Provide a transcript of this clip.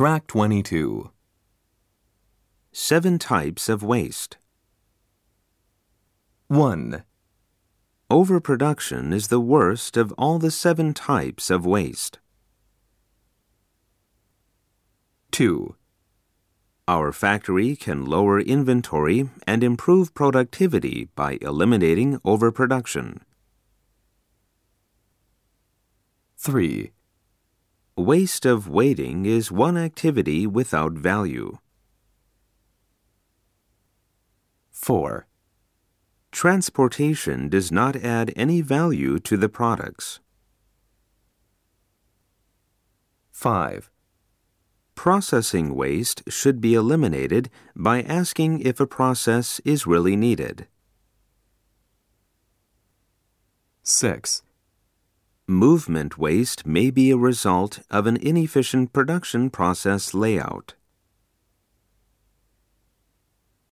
Track 22. Seven types of waste. 1, Overproduction is the worst of all the seven types of waste. 2, Our factory can lower inventory and improve productivity by eliminating overproduction. 3, Waste of waiting is one activity without value. 4, Transportation does not add any value to the products. 5, Processing waste should be eliminated by asking if a process is really needed. 6, Movement waste may be a result of an inefficient production process layout.